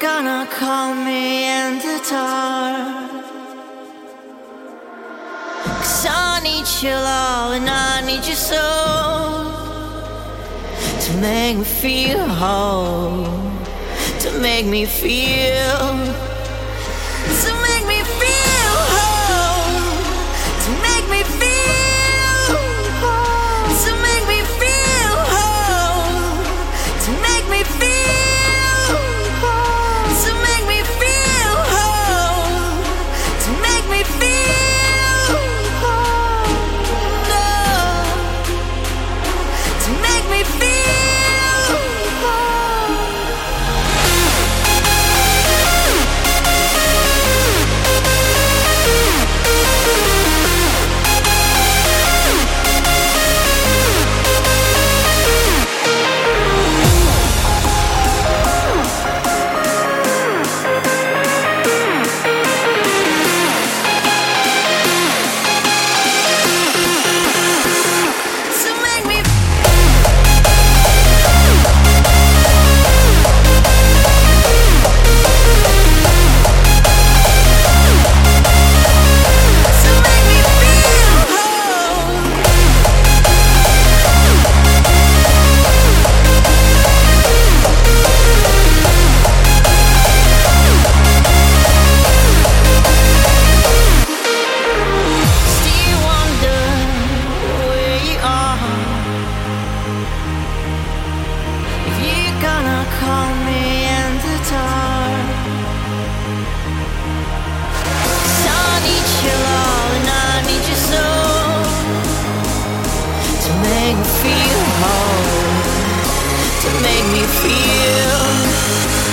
gonna call me in the dark. Cause I need your love and I need your soul to make me feel whole, to make me feel me feel.